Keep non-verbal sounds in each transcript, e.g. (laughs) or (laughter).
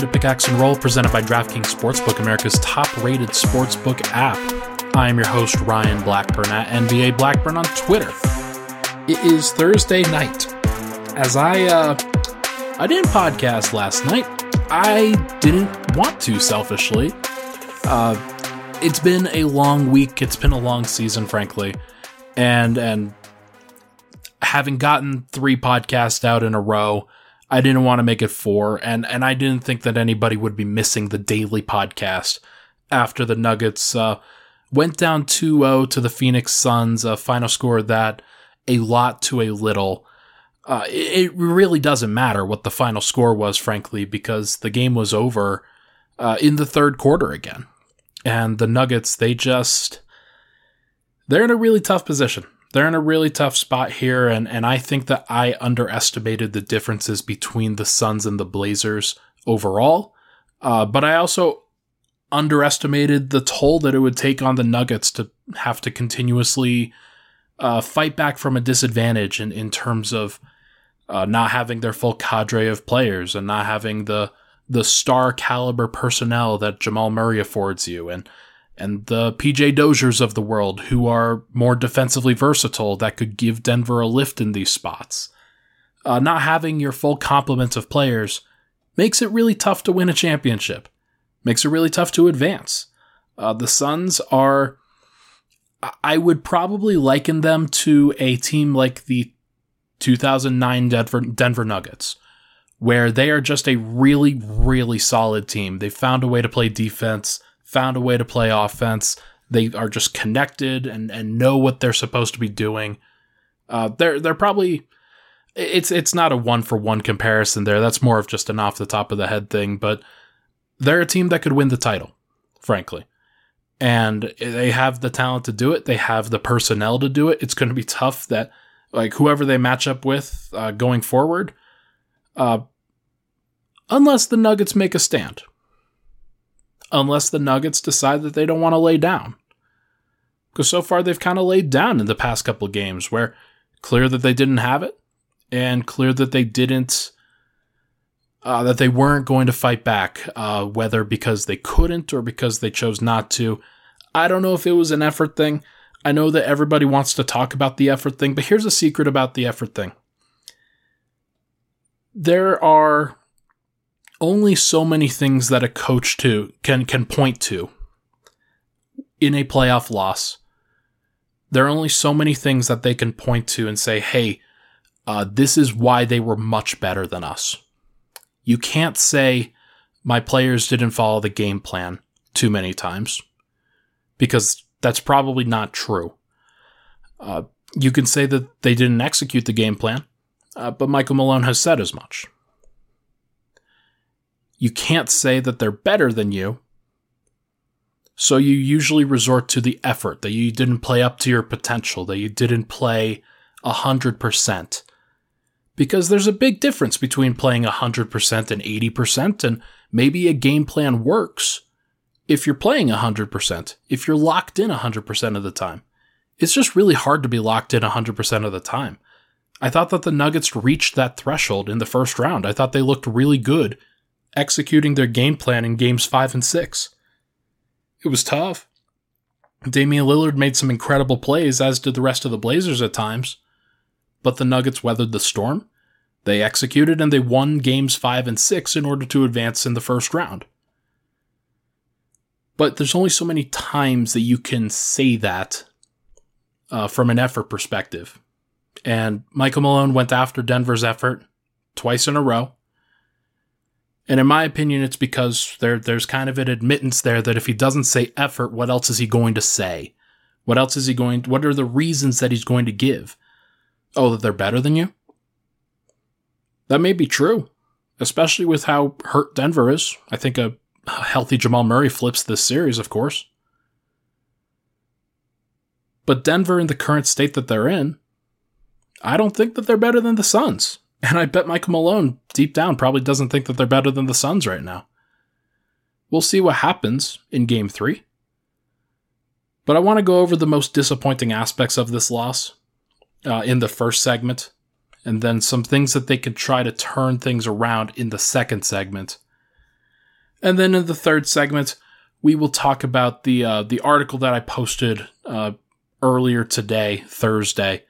welcome to Pickaxe and Roll, presented by DraftKings Sportsbook, America's top-rated sportsbook app. I am your host Ryan Blackburn at NBA Blackburn on Twitter. It is Thursday night. As I uh, I didn't podcast last night. I didn't want to, selfishly. Uh, it's been a long week. It's been a long season, frankly, and and having gotten three podcasts out in a row I didn't want to make it four, and and I didn't think that anybody would be missing the daily podcast after the Nuggets uh, went down 2-0 to the Phoenix Suns. A final score that a lot to a little. Uh, it, really doesn't matter what the final score was, frankly, because the game was over uh, in the third quarter again, and the Nuggets they just they're in a really tough position they're in a really tough spot here, and, and I think that I underestimated the differences between the Suns and the Blazers overall. Uh, but I also underestimated the toll that it would take on the Nuggets to have to continuously uh, fight back from a disadvantage in, in terms of uh, not having their full cadre of players and not having the the star caliber personnel that Jamal Murray affords you and and the PJ Doziers of the world who are more defensively versatile that could give Denver a lift in these spots. Uh, not having your full complement of players makes it really tough to win a championship, makes it really tough to advance. Uh, the Suns are, I would probably liken them to a team like the 2009 Denver, Denver Nuggets, where they are just a really, really solid team. They found a way to play defense found a way to play offense. They are just connected and, and know what they're supposed to be doing. Uh, they're they're probably it's it's not a one for one comparison there. That's more of just an off the top of the head thing, but they're a team that could win the title, frankly. And they have the talent to do it. They have the personnel to do it. It's going to be tough that like whoever they match up with uh, going forward, uh, unless the Nuggets make a stand unless the Nuggets decide that they don't want to lay down. Because so far they've kind of laid down in the past couple games where clear that they didn't have it and clear that they didn't uh, that they weren't going to fight back, uh, whether because they couldn't or because they chose not to. I don't know if it was an effort thing. I know that everybody wants to talk about the effort thing, but here's a secret about the effort thing. There are only so many things that a coach to can can point to in a playoff loss. There are only so many things that they can point to and say, "Hey, uh, this is why they were much better than us." You can't say my players didn't follow the game plan too many times because that's probably not true. Uh, you can say that they didn't execute the game plan, uh, but Michael Malone has said as much. You can't say that they're better than you. So you usually resort to the effort that you didn't play up to your potential, that you didn't play 100%. Because there's a big difference between playing 100% and 80%, and maybe a game plan works if you're playing 100%, if you're locked in 100% of the time. It's just really hard to be locked in 100% of the time. I thought that the Nuggets reached that threshold in the first round. I thought they looked really good executing their game plan in games five and six. It was tough. Damian Lillard made some incredible plays, as did the rest of the Blazers at times, but the Nuggets weathered the storm. They executed and they won games five and six in order to advance in the first round. But there's only so many times that you can say that uh, from an effort perspective. And Michael Malone went after Denver's effort twice in a row. And in my opinion, it's because there there's kind of an admittance there that if he doesn't say effort, what else is he going to say? What else is he going what are the reasons that he's going to give? Oh, that they're better than you? That may be true, especially with how hurt Denver is. I think a healthy Jamal Murray flips this series, of course. But Denver, in the current state that they're in, I don't think that they're better than the Suns. And I bet Michael Malone, deep down, probably doesn't think that they're better than the Suns right now. We'll see what happens in game three. But I want to go over the most disappointing aspects of this loss uh, in the first segment, and then some things that they could try to turn things around in the second segment. And then in the third segment, we will talk about the uh, the article that I posted uh, earlier today, Thursday.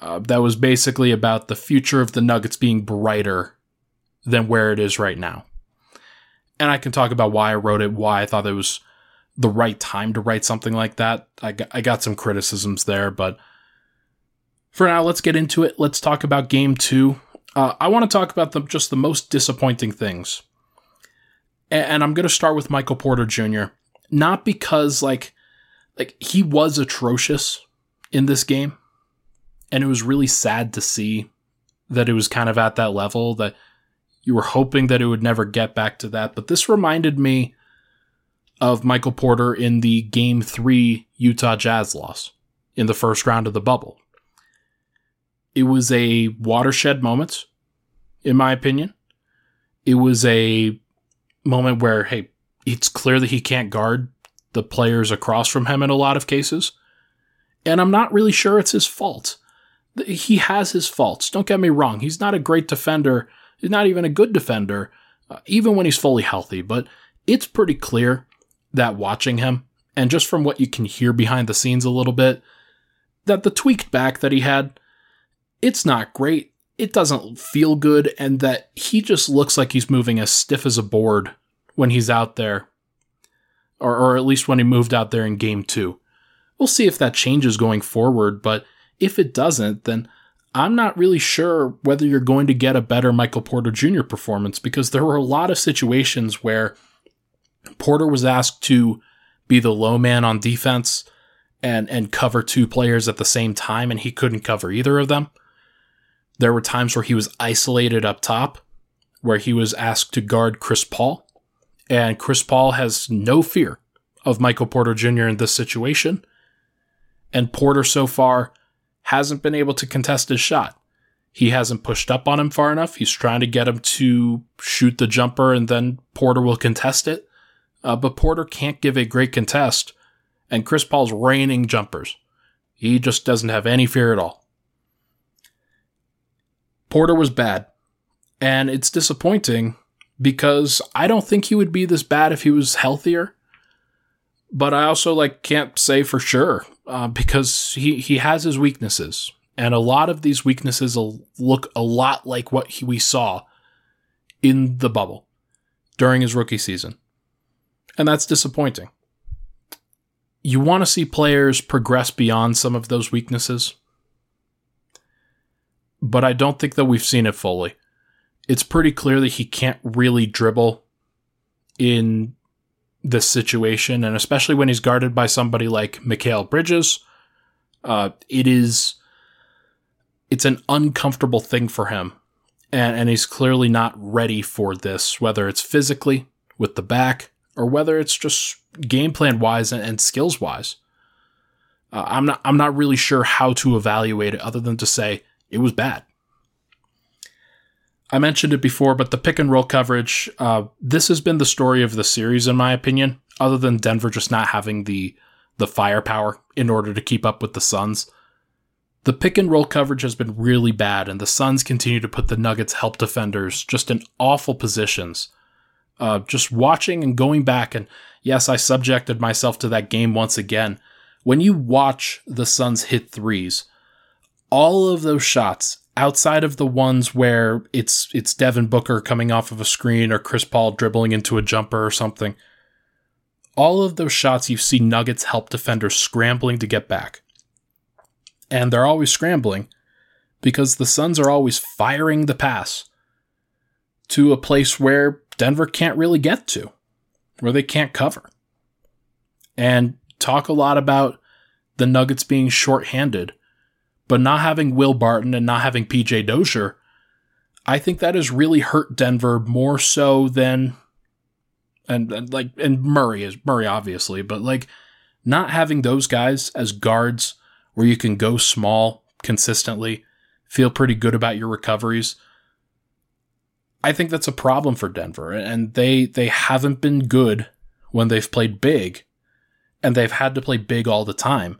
Uh, that was basically about the future of the Nuggets being brighter than where it is right now. And I can talk about why I wrote it, why I thought it was the right time to write something like that. I got, I got some criticisms there, but for now, let's get into it. Let's talk about game two. Uh, I want to talk about the, just the most disappointing things. And, and I'm going to start with Michael Porter Jr. Not because, like, like he was atrocious in this game. And it was really sad to see that it was kind of at that level that you were hoping that it would never get back to that. But this reminded me of Michael Porter in the game three Utah Jazz loss in the first round of the bubble. It was a watershed moment, in my opinion. It was a moment where, hey, it's clear that he can't guard the players across from him in a lot of cases. And I'm not really sure it's his fault. He has his faults. Don't get me wrong. He's not a great defender. He's not even a good defender, uh, even when he's fully healthy. But it's pretty clear that watching him, and just from what you can hear behind the scenes a little bit, that the tweaked back that he had, it's not great. It doesn't feel good, and that he just looks like he's moving as stiff as a board when he's out there, or, or at least when he moved out there in game two. We'll see if that changes going forward, but if it doesn't, then I'm not really sure whether you're going to get a better Michael Porter Jr. performance because there were a lot of situations where Porter was asked to be the low man on defense and and cover two players at the same time and he couldn't cover either of them. There were times where he was isolated up top where he was asked to guard Chris Paul and Chris Paul has no fear of Michael Porter Jr. in this situation. And Porter so far hasn't been able to contest his shot. He hasn't pushed up on him far enough. He's trying to get him to shoot the jumper and then Porter will contest it. Uh, but Porter can't give a great contest, and Chris Paul's raining jumpers. He just doesn't have any fear at all. Porter was bad, and it's disappointing because I don't think he would be this bad if he was healthier. But I also like can't say for sure uh, because he he has his weaknesses, and a lot of these weaknesses look a lot like what he, we saw in the bubble during his rookie season and that's disappointing. You want to see players progress beyond some of those weaknesses, but I don't think that we've seen it fully. It's pretty clear that he can't really dribble in this situation, and especially when he's guarded by somebody like Mikal Bridges, uh, it is it's an uncomfortable thing for him, and and he's clearly not ready for this, whether it's physically with the back or whether it's just game plan wise and, and skills wise. Uh, I'm not I'm not really sure how to evaluate it other than to say it was bad. I mentioned it before, but the pick and roll coverage, uh, this has been the story of the series, in my opinion, other than Denver just not having the the firepower in order to keep up with the Suns. The pick and roll coverage has been really bad, and the Suns continue to put the Nuggets help defenders just in awful positions uh, just watching and going back, and yes, I subjected myself to that game once again. When you watch the Suns hit threes, all of those shots outside of the ones where it's it's Devin Booker coming off of a screen or Chris Paul dribbling into a jumper or something. All of those shots you see Nuggets help defenders scrambling to get back. And they're always scrambling because the Suns are always firing the pass to a place where Denver can't really get to, where they can't cover. And talk a lot about the Nuggets being shorthanded, but not having Will Barton and not having PJ Dozier, I think that has really hurt Denver more so than and, and like and Murray is Murray obviously, but like not having those guys as guards where you can go small consistently, feel pretty good about your recoveries I think that's a problem for Denver, and they they haven't been good when they've played big, and they've had to play big all the time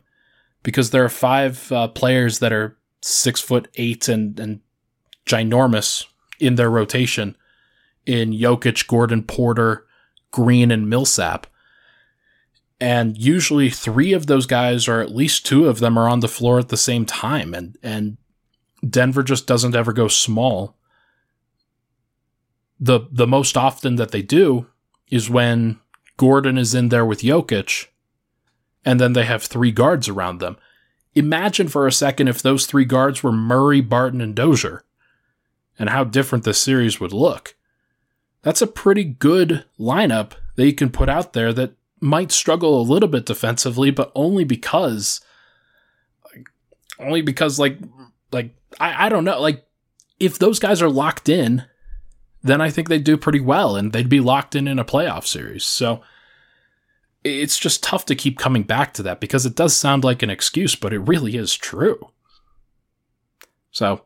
because there are five uh, players that are six foot eight and and ginormous in their rotation in Jokic, Gordon, Porter, Green and Millsap. And usually three of those guys, or at least two of them, are on the floor at the same time. And, and Denver just doesn't ever go small. The, the most often that they do is when Gordon is in there with Jokic, and then they have three guards around them. Imagine for a second if those three guards were Murray, Barton, and Dozier, and how different this series would look. That's a pretty good lineup that you can put out there that might struggle a little bit defensively, but only because, only because, like, like I, I don't know, like if those guys are locked in, then I think they'd do pretty well, and they'd be locked in in a playoff series. So it's just tough to keep coming back to that because it does sound like an excuse, but it really is true. So,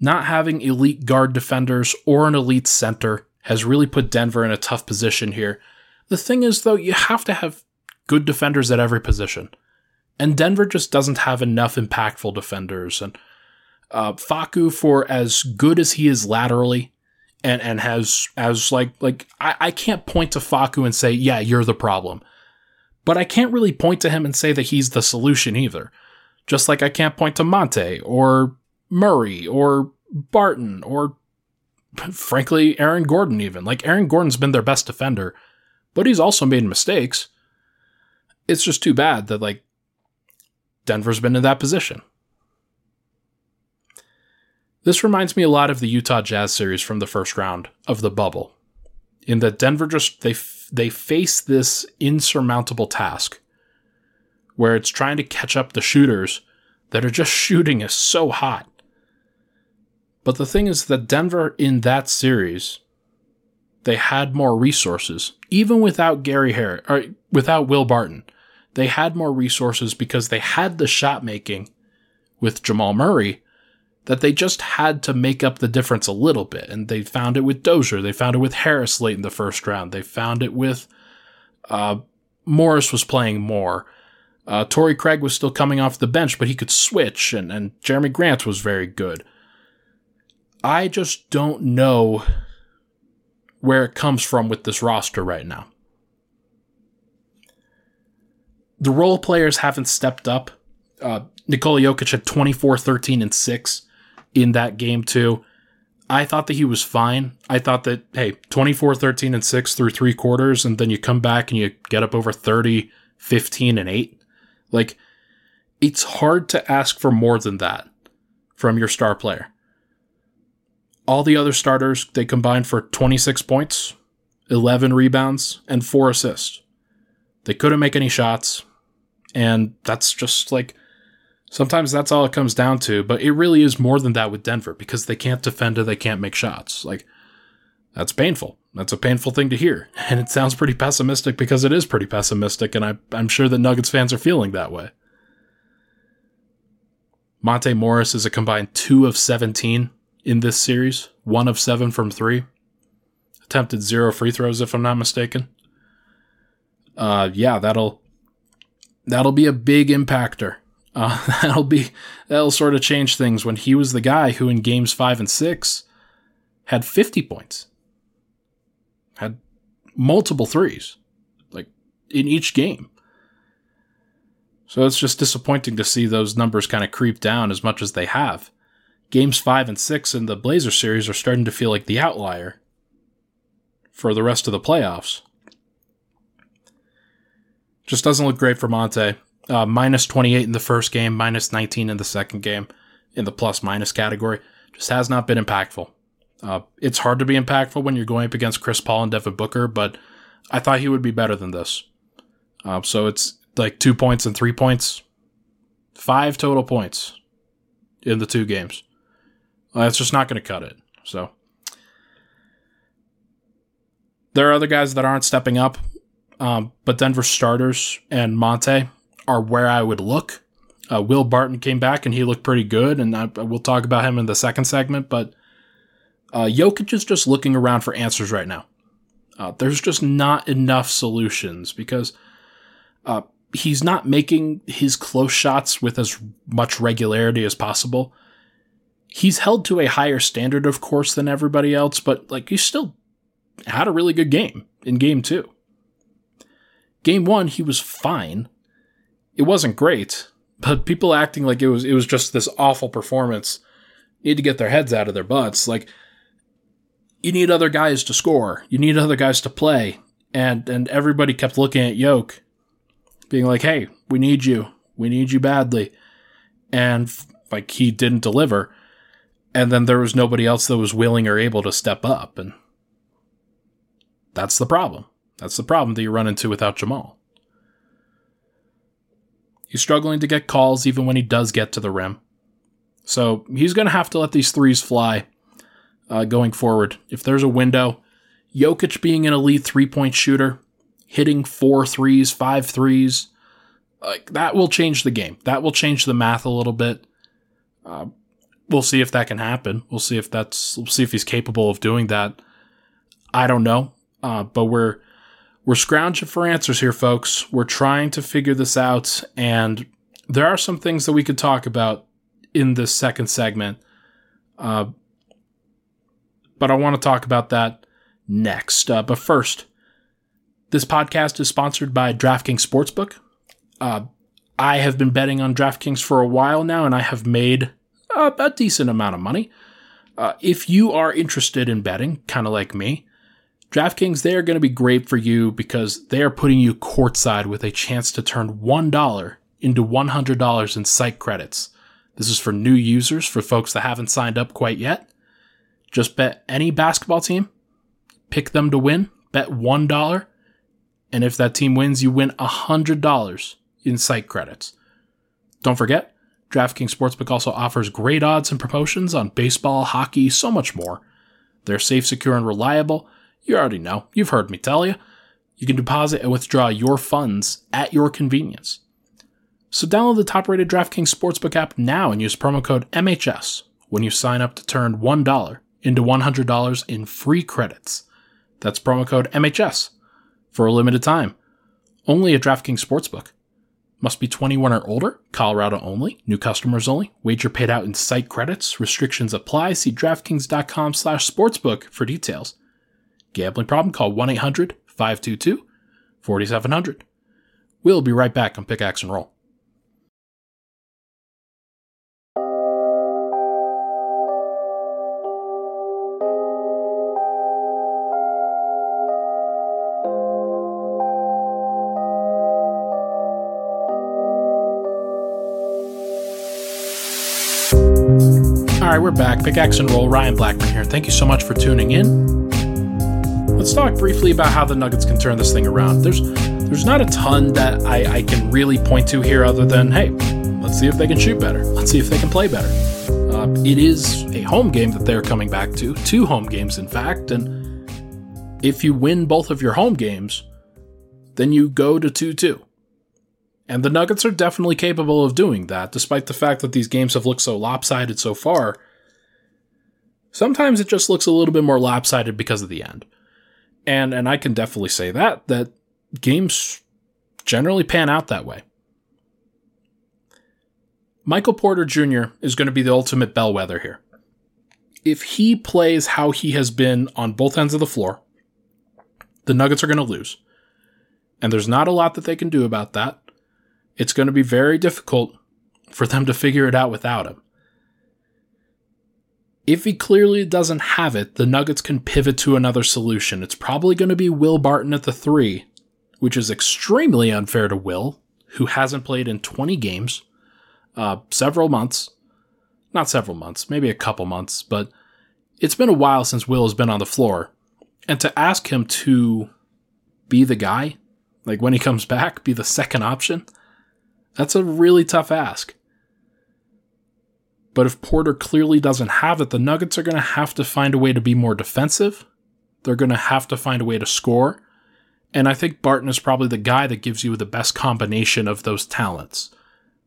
not having elite guard defenders or an elite center has really put Denver in a tough position here. The thing is, though, you have to have good defenders at every position. And Denver just doesn't have enough impactful defenders. And uh, Facu, for as good as he is laterally, and and has as like like I, I can't point to Facu and say, yeah, you're the problem. But I can't really point to him and say that he's the solution either. Just like I can't point to Monte or Murray or Barton or (laughs) frankly Aaron Gordon even. Like Aaron Gordon's been their best defender, but he's also made mistakes. It's just too bad that like Denver's been in that position. This reminds me a lot of the Utah Jazz series from the first round of the bubble, in that Denver just they they face this insurmountable task where it's trying to catch up the shooters that are just (laughs) shooting is so hot. But the thing is that Denver in that series they had more resources even without Gary Harris or without Will Barton. They had more resources because they had the shot making with Jamal Murray that they just had to make up the difference a little bit. And they found it with Dozier. They found it with Harris late in the first round. They found it with uh, Morris was playing more. Uh, Torrey Craig was still coming off the bench, but he could switch, and, and Jerami Grant was very good. I just don't know where it comes from with this roster right now. The role players haven't stepped up. Uh, Nikola Jokic had 24, 13, and 6 in that game too. I thought that he was fine. I thought that, hey, 24, 13, and 6 through three quarters, and then you come back and you get up over 30, 15, and 8. Like, it's hard to ask for more than that from your star player. All the other starters, they combined for 26 points, 11 rebounds, and 4 assists. They couldn't make any shots, and that's just like Sometimes that's all it comes down to, but it really is more than that with Denver because they can't defend or they can't make shots. Like, that's painful. That's a painful thing to hear. (laughs) And it sounds pretty pessimistic because it is pretty pessimistic, and I, I'm sure that Nuggets fans are feeling that way. Monte Morris is a combined 2 of 17 in this series, 1 of 7 from 3. Attempted zero free throws, if I'm not mistaken. Uh, yeah, that'll that'll be a big impactor uh, (laughs) that'll be that'll sort of change things when he was the guy who in games five and six had 50 points, had multiple threes, like in each game. So it's just disappointing to see those numbers kind of creep down as much as they have. Games five and six in the Blazer series are starting to feel like the outlier for the rest of the playoffs. Just doesn't look great for Monte uh, minus 28 in the first game, minus 19 in the second game in the plus minus category. Just has not been impactful. Uh, it's hard to be impactful when you're going up against Chris Paul and Devin Booker, but I thought he would be better than this. Uh, so it's like two points and three points, five total points in the two games. That's just not going to cut it. So there are other guys that aren't stepping up, um, but Denver starters and Monte are where I would look. Uh, Will Barton came back and he looked pretty good, and I, we'll talk about him in the second segment. But uh, Jokic is just looking around for answers right now. Uh, there's just not enough solutions because uh, he's not making his close shots with as much regularity as possible. He's held to a higher standard, of course, than everybody else, but like he's still had a really good game in game two. Game one, he was fine. It wasn't great, but people acting like it was it was just this awful performance need to get their heads out of their butts. Like you need other guys to score. You need other guys to play. And and everybody kept looking at Yoke, being like, "Hey, we need you. We need you badly." And like he didn't deliver. And then there was nobody else that was willing or able to step up and that's the problem. That's the problem that you run into without Jamal. He's struggling to get calls even when he does get to the rim. So he's going to have to let these threes fly uh, going forward. If there's a window, Jokic being an elite three point shooter, hitting four threes, five threes, like that will change the game. That will change the math a little bit. Uh, we'll see if that can happen. We'll see if that's. We'll see if he's capable of doing that. I don't know, uh, but we're we're scrounging for answers here, folks. We're trying to figure this out, and there are some things that we could talk about in this second segment. Uh, but I want to talk about that next. Uh, but first, this podcast is sponsored by DraftKings Sportsbook. Uh, I have been betting on DraftKings for a while now, and I have made a, a decent amount of money. Uh, if you are interested in betting, kind of like me, DraftKings, they are going to be great for you because they are putting you courtside with a chance to turn $1 into $100 in site credits. This is for new users, for folks that haven't signed up quite yet. Just bet any basketball team, pick them to win, bet $1, and if that team wins, you win $100 in site credits. Don't forget, DraftKings Sportsbook also offers great odds and promotions on baseball, hockey, so much more. They're safe, secure, and reliable you already know. You've heard me tell you. You can deposit and withdraw your funds at your convenience. So download the top-rated DraftKings Sportsbook app now and use promo code MHS when you sign up to turn $1 into $100 in free credits. That's promo code MHS for a limited time. Only at DraftKings Sportsbook. Must be 21 or older, Colorado only, new customers only, wager paid out in site credits, restrictions apply, see DraftKings.com slash sportsbook for details. Gambling problem? Call 1 800 522 4700. We'll be right back on Pickaxe and Roll. All right, we're back. Pickaxe and Roll. Ryan Blackburn here. Thank you so much for tuning in. Let's talk briefly about how the Nuggets can turn this thing around. There's there's not a ton that I, I can really point to here other than hey, let's see if they can shoot better. Let's see if they can play better. Uh, it is a home game that they're coming back to, two home games in fact, and if you win both of your home games, then you go to 2 2. And the Nuggets are definitely capable of doing that, despite the fact that these games have looked so lopsided so far. Sometimes it just looks a little bit more lopsided because of the end and and I can definitely say that that games generally pan out that way. Michael Porter Jr. is going to be the ultimate bellwether here. If he plays how he has been on both ends of the floor, the Nuggets are going to lose. And there's not a lot that they can do about that. It's going to be very difficult for them to figure it out without him. If he clearly doesn't have it, the Nuggets can pivot to another solution. It's probably going to be Will Barton at the three, which is extremely unfair to Will, who hasn't played in 20 games, uh, several months. Not several months, maybe a couple months, but it's been a while since Will has been on the floor. And to ask him to be the guy, like when he comes back, be the second option, that's a really tough ask. But if Porter clearly doesn't have it, the Nuggets are going to have to find a way to be more defensive. They're going to have to find a way to score. And I think Barton is probably the guy that gives you the best combination of those talents.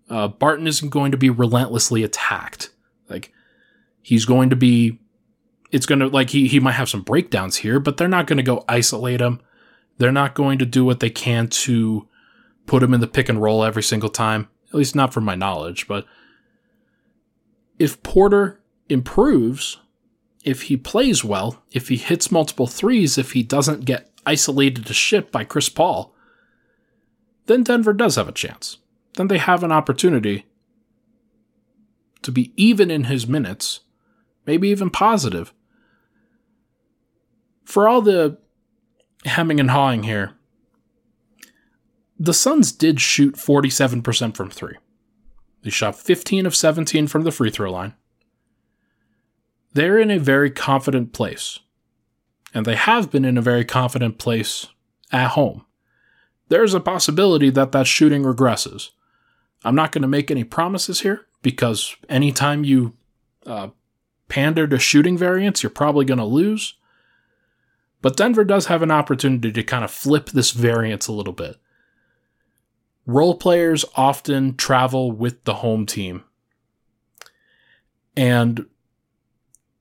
Uh, Barton isn't going to be relentlessly attacked. Like, he's going to be. It's going to, like, he, he might have some breakdowns here, but they're not going to go isolate him. They're not going to do what they can to put him in the pick and roll every single time. At least not from my knowledge, but if Porter improves, if he plays well, if he hits multiple threes, if he doesn't get isolated to shit by Chris Paul, then Denver does have a chance. Then they have an opportunity to be even in his minutes, maybe even positive. For all the hemming and hawing here, the Suns did shoot 47% from three. They shot 15 of 17 from the free throw line. They're in a very confident place. And they have been in a very confident place at home. There's a possibility that that shooting regresses. I'm not going to make any promises here because anytime you uh, pander to shooting variance, you're probably going to lose. But Denver does have an opportunity to kind of flip this variance a little bit. Role players often travel with the home team. And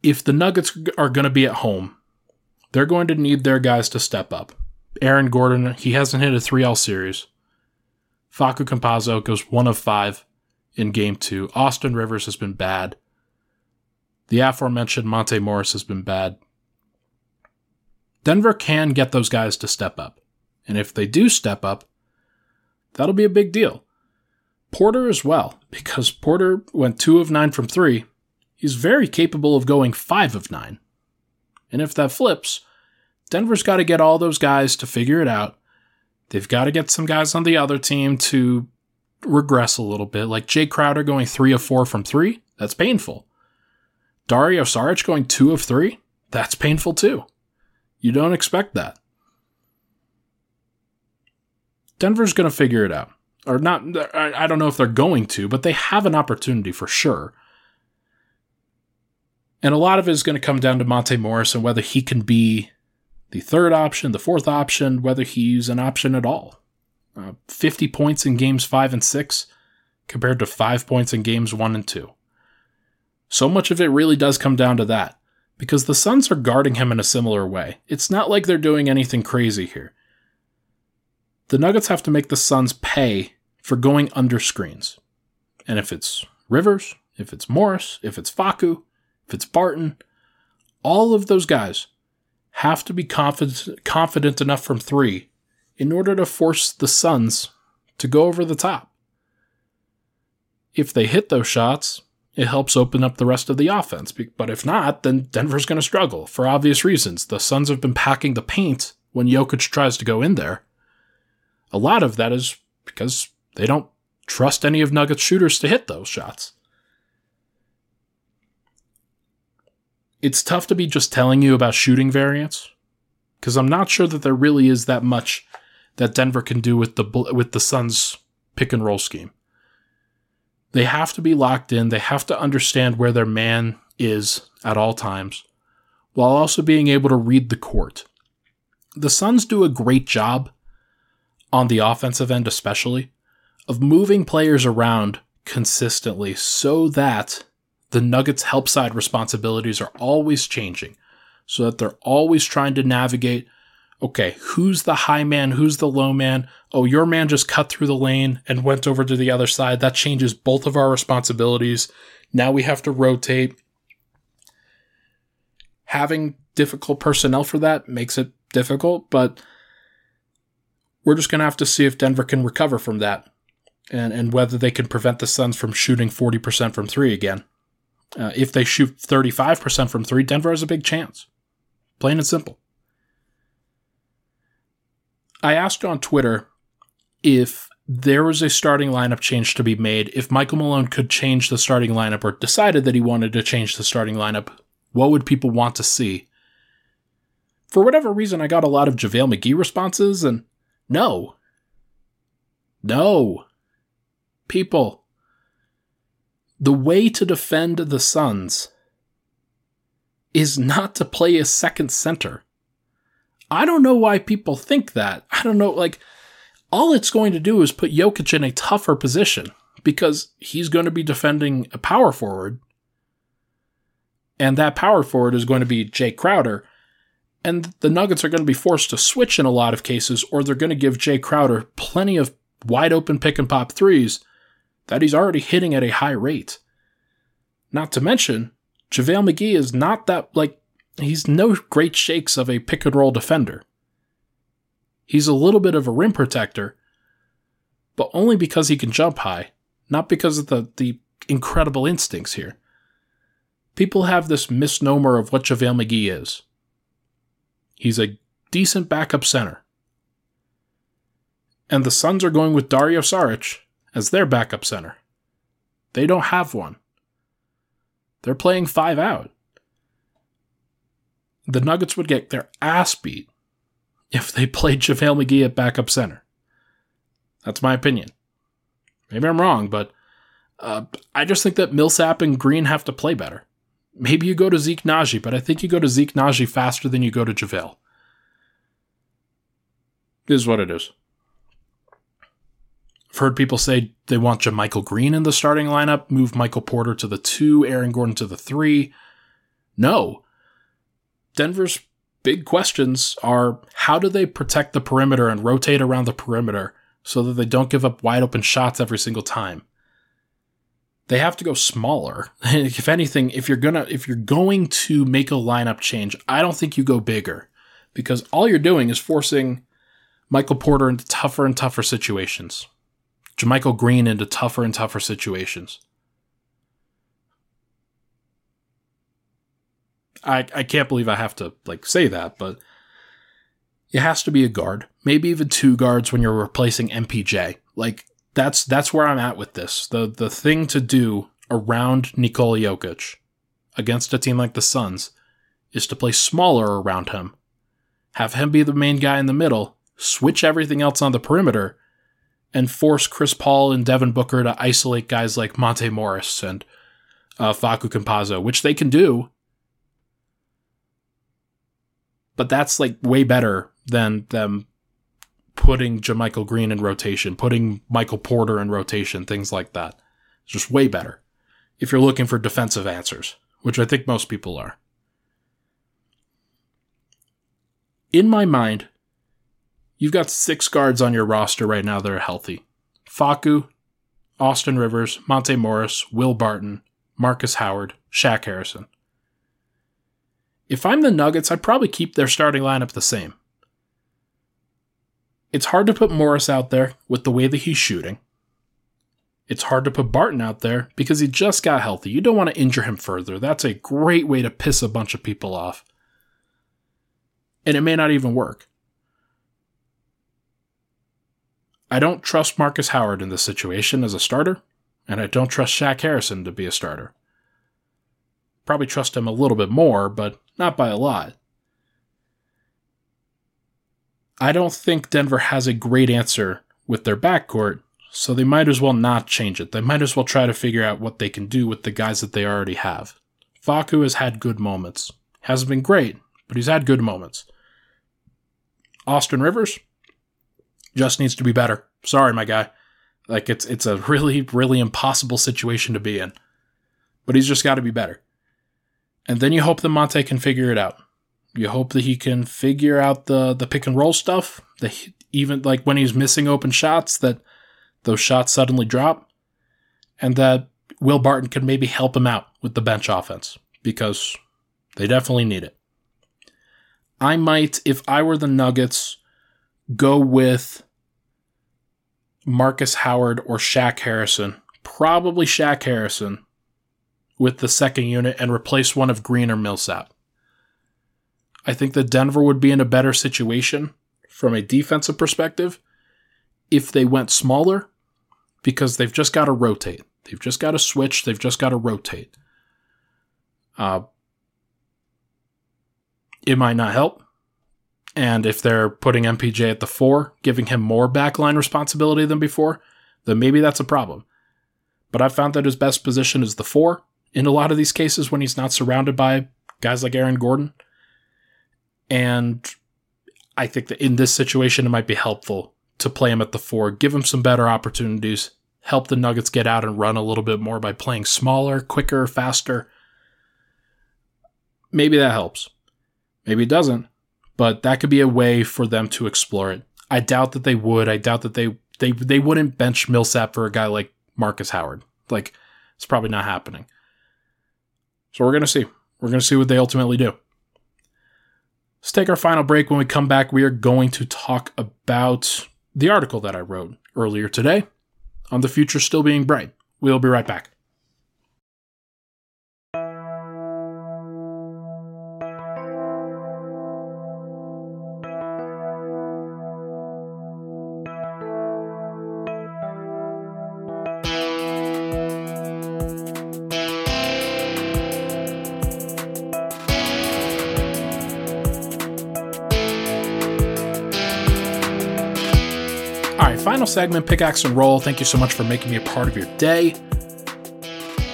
if the Nuggets are going to be at home, they're going to need their guys to step up. Aaron Gordon, he hasn't hit a 3 all series. Facu Campazzo goes 1 of 5 in game 2. Austin Rivers has been bad. The aforementioned Monte Morris has been bad. Denver can get those guys to step up. And if they do step up, that'll be a big deal. Porter as well, because Porter went 2 of 9 from 3. He's very capable of going 5 of 9. And if that flips, Denver's got to get all those guys to figure it out. They've got to get some guys on the other team to regress a little bit, like Jae Crowder going 3 of 4 from 3. That's painful. Dario Saric going 2 of 3. That's painful too. You don't expect that. Denver's going to figure it out. Or not, I don't know if they're going to, but they have an opportunity for sure. And a lot of it is going to come down to Monte Morris and whether he can be the third option, the fourth option, whether he's an option at all. Uh, 50 points in games five and six compared to five points in games one and two. So much of it really does come down to that because the Suns are guarding him in a similar way. It's not like they're doing anything crazy here. The Nuggets have to make the Suns pay for going under screens. And if it's Rivers, if it's Morris, if it's Facu, if it's Barton, all of those guys have to be confident, confident enough from three in order to force the Suns to go over the top. If they hit those shots, it helps open up the rest of the offense. But if not, then Denver's going to struggle for obvious reasons. The Suns have been packing the paint when Jokic tries to go in there. A lot of that is because they don't trust any of Nuggets shooters to hit those shots. It's tough to be just telling you about shooting variance because I'm not sure that there really is that much that Denver can do with the with the Suns pick and roll scheme. They have to be locked in. They have to understand where their man is at all times, while also being able to read the court. The Suns do a great job on the offensive end, especially, of moving players around consistently so that the Nuggets' help side responsibilities are always changing, so that they're always trying to navigate okay, who's the high man? Who's the low man? Oh, your man just cut through the lane and went over to the other side. That changes both of our responsibilities. Now we have to rotate. Having difficult personnel for that makes it difficult, but we're just going to have to see if Denver can recover from that and, and whether they can prevent the Suns from shooting 40% from three again. Uh, if they shoot 35% from three, Denver has a big chance. Plain and simple. I asked on Twitter if there was a starting lineup change to be made, if Michael Malone could change the starting lineup or decided that he wanted to change the starting lineup, what would people want to see? For whatever reason, I got a lot of JaVale McGee responses, and no. No. People. The way to defend the Suns is not to play a second center. I don't know why people think that. I don't know, like, all it's going to do is put Jokic in a tougher position because he's going to be defending a power forward. And that power forward is going to be Jae Crowder. And the Nuggets are going to be forced to switch in a lot of cases, or they're going to give Jae Crowder plenty of wide open pick and pop threes that he's already hitting at a high rate. Not to mention, JaVale McGee is not that, like, he's no great shakes of a pick and roll defender. He's a little bit of a rim protector, but only because he can jump high, not because of the, the incredible instincts here. People have this misnomer of what JaVale McGee is. He's a decent backup center. And the Suns are going with Dario Saric as their backup center. They don't have one. They're playing five out. The Nuggets would get their ass beat if they (laughs) played JaVale McGee at backup center. That's my opinion. Maybe I'm wrong, but uh, I just think that Millsap and Green have to play better. Maybe you go to Zeke Nnaji, but I think you go to Zeke Nnaji faster than you go to JaVale. This is what it is. I've heard people say they want JaMychal Green in the starting lineup, move Michael Porter to the two, Aaron Gordon to the three. No. Denver's big questions are how do they protect the perimeter and rotate around the perimeter so that they don't give up wide open shots every single time? They have to go smaller. (laughs) if anything, if you're gonna if you're going to make a lineup change, I don't think you go bigger because all you're doing is forcing Michael Porter into tougher and tougher situations. JaMychal Green into tougher and tougher situations. I I can't believe I have to like say that, but it has to be a guard, maybe even two guards when you're replacing MPJ. Like that's that's where I'm at with this. The the thing to do around Nikola Jokic against a team like the Suns is to play smaller around him. Have him be the main guy in the middle, switch everything else on the perimeter, and force Chris Paul and Devin Booker to isolate guys like Monte Morris and uh, Facu Campazzo, which they can do. But that's like way better than them putting JaMychal Green in rotation, putting Michael Porter in rotation, things like that. It's just way better if you're looking for defensive answers, which I think most people are. In my mind, You've got six guards on your roster right now that are healthy. Facu, Austin Rivers, Monte Morris, Will Barton, Marcus Howard, Shaq Harrison. If I'm the Nuggets, I'd probably keep their starting lineup the same. It's hard to put Morris out there with the way that he's shooting. It's hard to put Barton out there because he just got healthy. You don't want to injure him further. That's a great way to piss a bunch of people off. And it may not even work. I don't trust Marcus Howard in this situation as a starter, and I don't trust Shaq Harrison to be a starter. Probably trust him a little bit more, but not by a lot. I don't think Denver has a great answer with their backcourt, so they might as well not change it. They might as well try to figure out what they can do with the guys that they already have. Facu has had good moments. Hasn't been great, but he's had good moments. Austin Rivers, just needs to be better. Sorry, my guy. Like it's it's a really really impossible situation to be in. But he's just got to be better. And then you hope that Monte can figure it out. You hope that he can figure out the the pick and roll stuff. That even like when he's missing open shots, that those shots suddenly drop, and that Will Barton can maybe help him out with the bench offense because they definitely need it. I might, if I were the Nuggets, go with Marcus Howard or Shaq Harrison. Probably Shaq Harrison with the second unit and replace one of Green or Millsap. I think that Denver would be in a better situation from a defensive perspective if they went smaller because they've just got to rotate. They've just got to switch. They've just got to rotate. Uh, it might not help. And if they're putting MPJ at the four, giving him more backline responsibility than before, then maybe that's a problem. But I've found that his best position is the four in a lot of these cases when he's not surrounded by guys like Aaron Gordon. And I think that in this situation, it might be helpful to play him at the four, give him some better opportunities, help the Nuggets get out and run a little bit more by playing smaller, quicker, faster. Maybe that helps. Maybe it doesn't but that could be a way for them to explore it. I doubt that they would. I doubt that they they they wouldn't bench Millsap for a guy like Marcus Howard. Like it's probably not happening. So we're going to see. We're going to see what they ultimately do. Let's take our final break. When we come back, we are going to talk about the article that I wrote earlier today on the future still being bright. We'll be right back. Segment, Pickaxe and Roll. Thank you so much for making me a part of your day.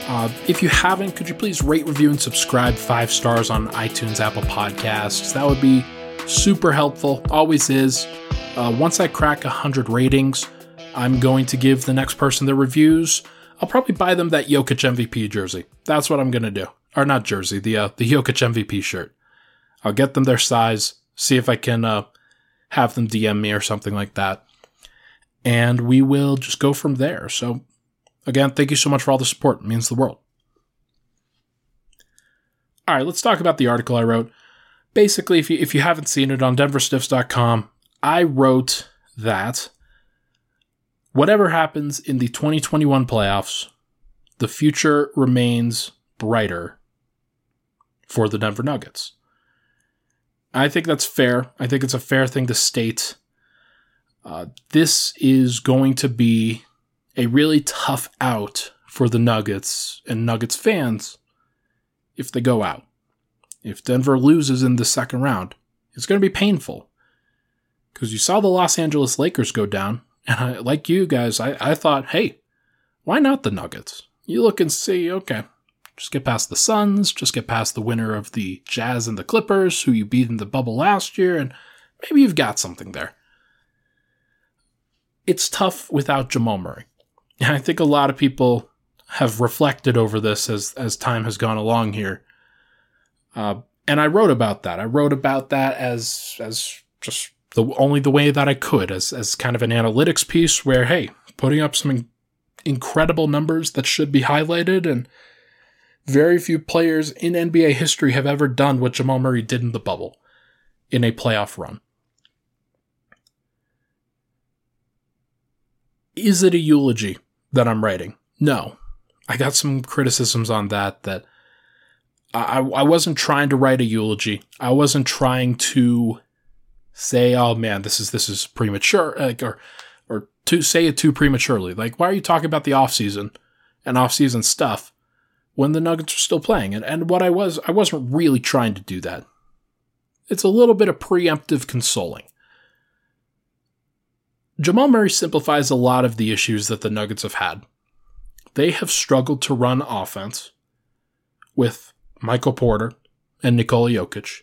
Uh, if you haven't, could you please rate, review, and subscribe five stars on iTunes, Apple Podcasts? That would be super helpful. Always is. Uh, once I crack 100 ratings, I'm going to give the next person the reviews. I'll probably buy them that Jokic MVP jersey. That's what I'm going to do. Or not jersey, the, uh, the Jokic MVP shirt. I'll get them their size, see if I can uh, have them DM me or something like that and we will just go from there. So, again, thank you so much for all the support. It means the world. All right, let's talk about the article I wrote. Basically, if you, if you haven't seen it on denverstiffs.com, I wrote that whatever happens in the 2021 playoffs, the future remains brighter for the Denver Nuggets. I think that's fair. I think it's a fair thing to state. Uh, this is going to be a really tough out for the Nuggets and Nuggets fans if they go out. If Denver loses in the second round, it's going to be painful. Because you saw the Los Angeles Lakers go down, and I, like you guys, I, I thought, hey, why not the Nuggets? You look and see, okay, just get past the Suns, just get past the winner of the Jazz and the Clippers, who you beat in the bubble last year, and maybe you've got something there it's tough without Jamal Murray. And I think a lot of people have reflected over this as as time has gone along here. Uh, and I wrote about that. I wrote about that as as just the only the way that I could, as as kind of an analytics piece where hey, putting up some in- incredible numbers that should be highlighted, and very few players in NBA history have ever done what Jamal Murray did in the bubble in a playoff run. Is it a eulogy that I'm writing? No. I got some criticisms on that that I, I wasn't trying to write a eulogy. I wasn't trying to say, "Oh man, this is this is premature," like, or or to say it too prematurely. Like, why are you talking about the off season and off season stuff when the Nuggets are still playing? And and what I was, I wasn't really trying to do that. It's a little bit of preemptive consoling. Jamal Murray simplifies a lot of the issues that the Nuggets have had. They have struggled to run offense with Michael Porter and Nikola Jokic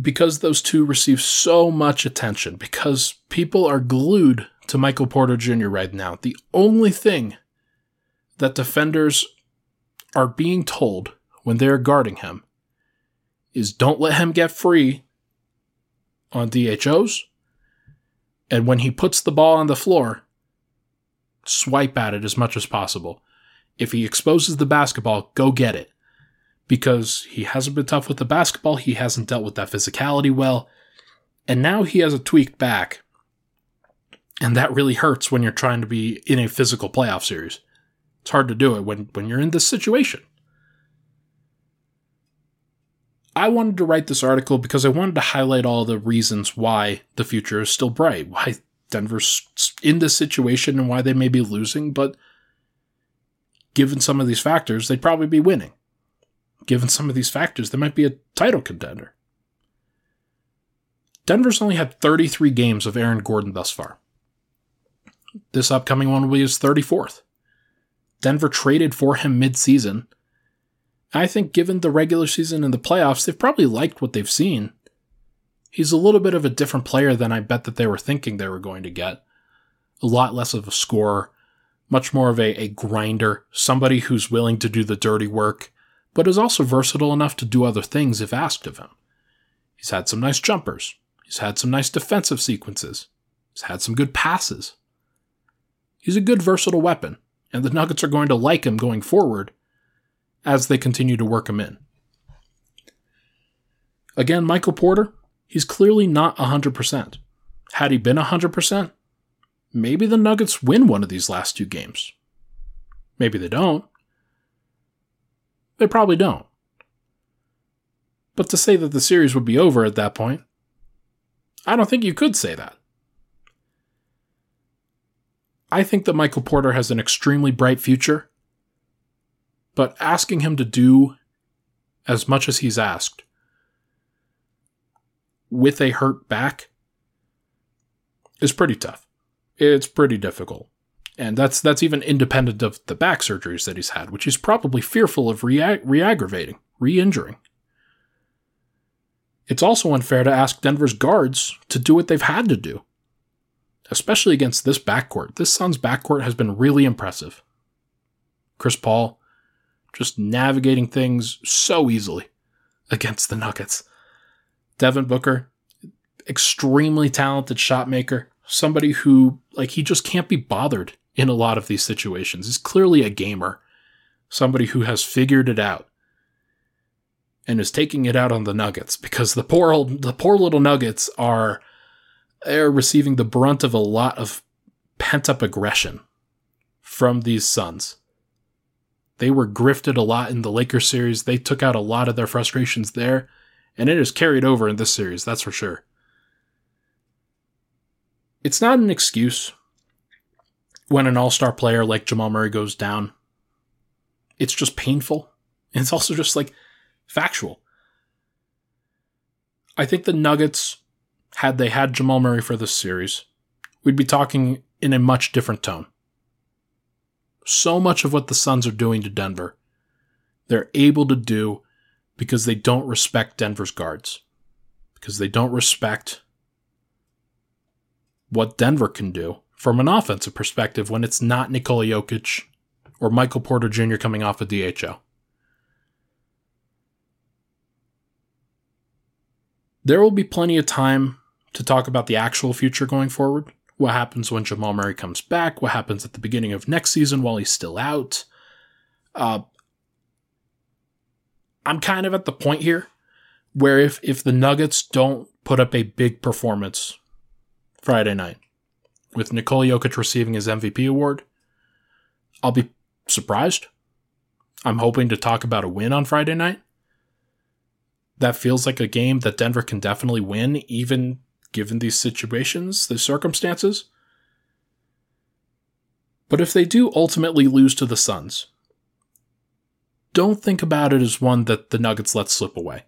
because those two receive so much attention, because people are glued to Michael Porter Jr. right now. The only thing that defenders are being told when they're guarding him is don't let him get free on DHOs and when he puts the ball on the floor, swipe at it as much as possible. If he exposes the basketball, go get it. Because he hasn't been tough with the basketball, he hasn't dealt with that physicality well, and now he has a tweaked back. And that really hurts when you're trying to be in a physical playoff series. It's hard to do it when, when you're in this situation. I wanted to write this article because I wanted to highlight all the reasons why the future is still bright, why Denver's in this situation and why they may be losing, but given some of these factors, they'd probably be winning. Given some of these factors, they might be a title contender. Denver's only had 33 games of Aaron Gordon thus far. This upcoming one will be his 34th. Denver traded for him midseason I think, given the regular season and the playoffs, they've probably liked what they've seen. He's a little bit of a different player than I bet that they were thinking they were going to get. A lot less of a scorer, much more of a, a grinder, somebody who's willing to do the dirty work, but is also versatile enough to do other things if asked of him. He's had some nice jumpers. He's had some nice defensive sequences. He's had some good passes. He's a good versatile weapon, and the Nuggets are going to like him going forward as they continue to work him in. Again, Michael Porter, he's clearly not 100%. Had he been 100%, maybe the Nuggets win one of these last two games. Maybe they don't. They probably don't. But to say that the series would be over at that point, I don't think you could say that. I think that Michael Porter has an extremely bright future, but asking him to do as much as he's asked with a hurt back is pretty tough. It's pretty difficult. And that's that's even independent of the back surgeries that he's had, which he's probably fearful of re aggravating, re injuring. It's also unfair to ask Denver's guards to do what they've had to do, especially against this backcourt. This Suns backcourt has been really impressive. Chris Paul just navigating things so easily against the Nuggets. Devin Booker, extremely talented shot maker, somebody who, like, he just can't be bothered in a lot of these situations. He's clearly a gamer, somebody who has figured it out and is taking it out on the Nuggets because the poor old, the poor little Nuggets are they're receiving the brunt of a lot of pent up aggression from these Suns. They were grifted a lot in the Lakers series. They took out a lot of their frustrations there, and it is carried over in this series, that's for sure. It's not an excuse when an all star player like Jamal Murray goes down. It's just painful. And it's also just like factual. I think the Nuggets, had they had Jamal Murray for this series, we'd be talking in a much different tone. So much of what the Suns are doing to Denver, they're able to do because they don't respect Denver's guards, because they don't respect what Denver can do from an offensive perspective when it's not Nikola Jokic or Michael Porter Jr. coming off a DHO. There will be plenty of time to talk about the actual future going forward. What happens when Jamal Murray comes back? What happens at the beginning of next season while he's still out? Uh, I'm kind of at the point here where if, if the Nuggets don't put up a big performance Friday night with Nikola Jokic receiving his MVP award, I'll be surprised. I'm hoping to talk about a win on Friday night that feels like a game that Denver can definitely win, even given these situations, the circumstances. But if they do ultimately lose to the Suns, don't think about it as one that the Nuggets let slip away.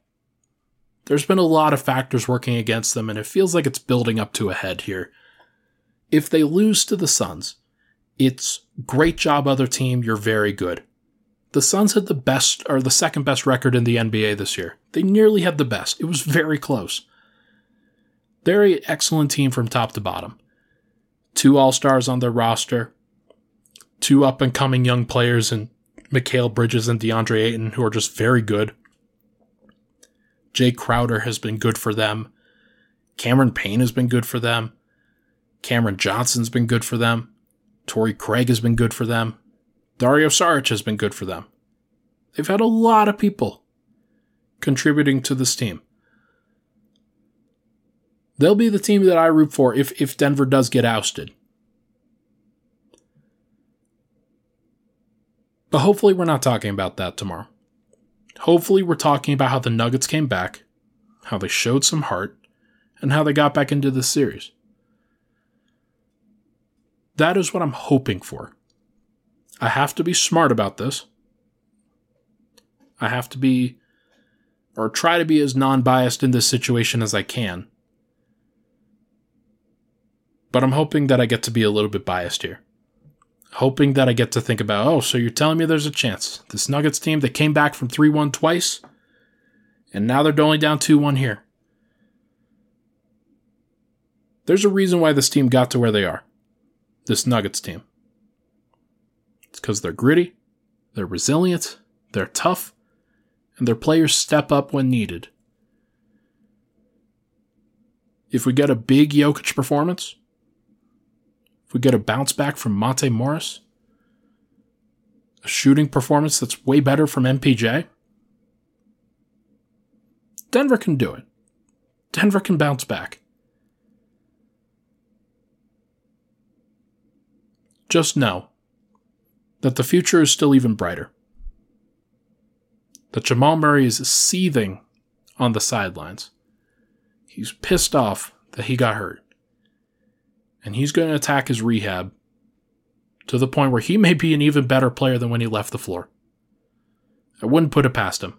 There's been a lot of factors working against them, and it feels like it's building up to a head here. If they lose to the Suns, it's great job, other team, you're very good. The Suns had the best or the second best record in the NBA this year. They nearly had the best. It was very close. Very excellent team from top to bottom. Two All Stars on their roster, two up and coming young players in Mikal Bridges and DeAndre Ayton, who are just very good. Jae Crowder has been good for them. Cameron Payne has been good for them. Cameron Johnson's been good for them. Torrey Craig has been good for them. Dario Saric has been good for them. They've had a lot of people contributing to this team. They'll be the team that I root for if, if Denver does get ousted. But hopefully, we're not talking about that tomorrow. Hopefully, we're talking about how the Nuggets came back, how they showed some heart, and how they got back into the series. That is what I'm hoping for. I have to be smart about this. I have to be, or try to be as non biased in this situation as I can. But I'm hoping that I get to be a little bit biased here. Hoping that I get to think about, oh, so you're telling me there's a chance. This Nuggets team that came back from 3 1 twice, and now they're only down 2 1 here. There's a reason why this team got to where they are. This Nuggets team. It's because they're gritty, they're resilient, they're tough, and their players step up when needed. If we get a big Jokic performance, we get a bounce back from Monte Morris, a shooting performance that's way better from MPJ, Denver can do it. Denver can bounce back. Just know that the future is still even brighter. That Jamal Murray is seething on the sidelines. He's pissed off that he got hurt. And he's going to attack his rehab to the point where he may be an even better player than when he left the floor. I wouldn't put it past him.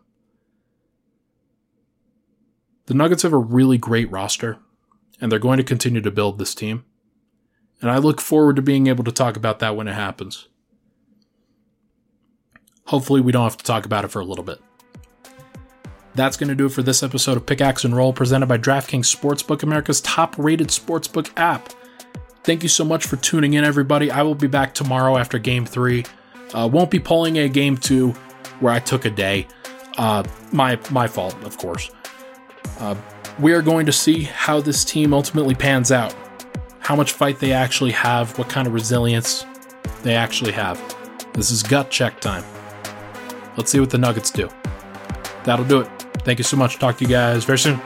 The Nuggets have a really great roster, and they're going to continue to build this team. And I look forward to being able to talk about that when it happens. Hopefully, we don't have to talk about it for a little bit. That's going to do it for this episode of Pickaxe and Roll presented by DraftKings Sportsbook, America's top rated sportsbook app. Thank you so much for tuning in, everybody. I will be back tomorrow after game three. Uh, won't be pulling a game two where I took a day. Uh, my my fault, of course. Uh, we are going to see how this team ultimately pans out, how much fight they actually have, what kind of resilience they actually have. This is gut check time. Let's see what the Nuggets do. That'll do it. Thank you so much. Talk to you guys very soon.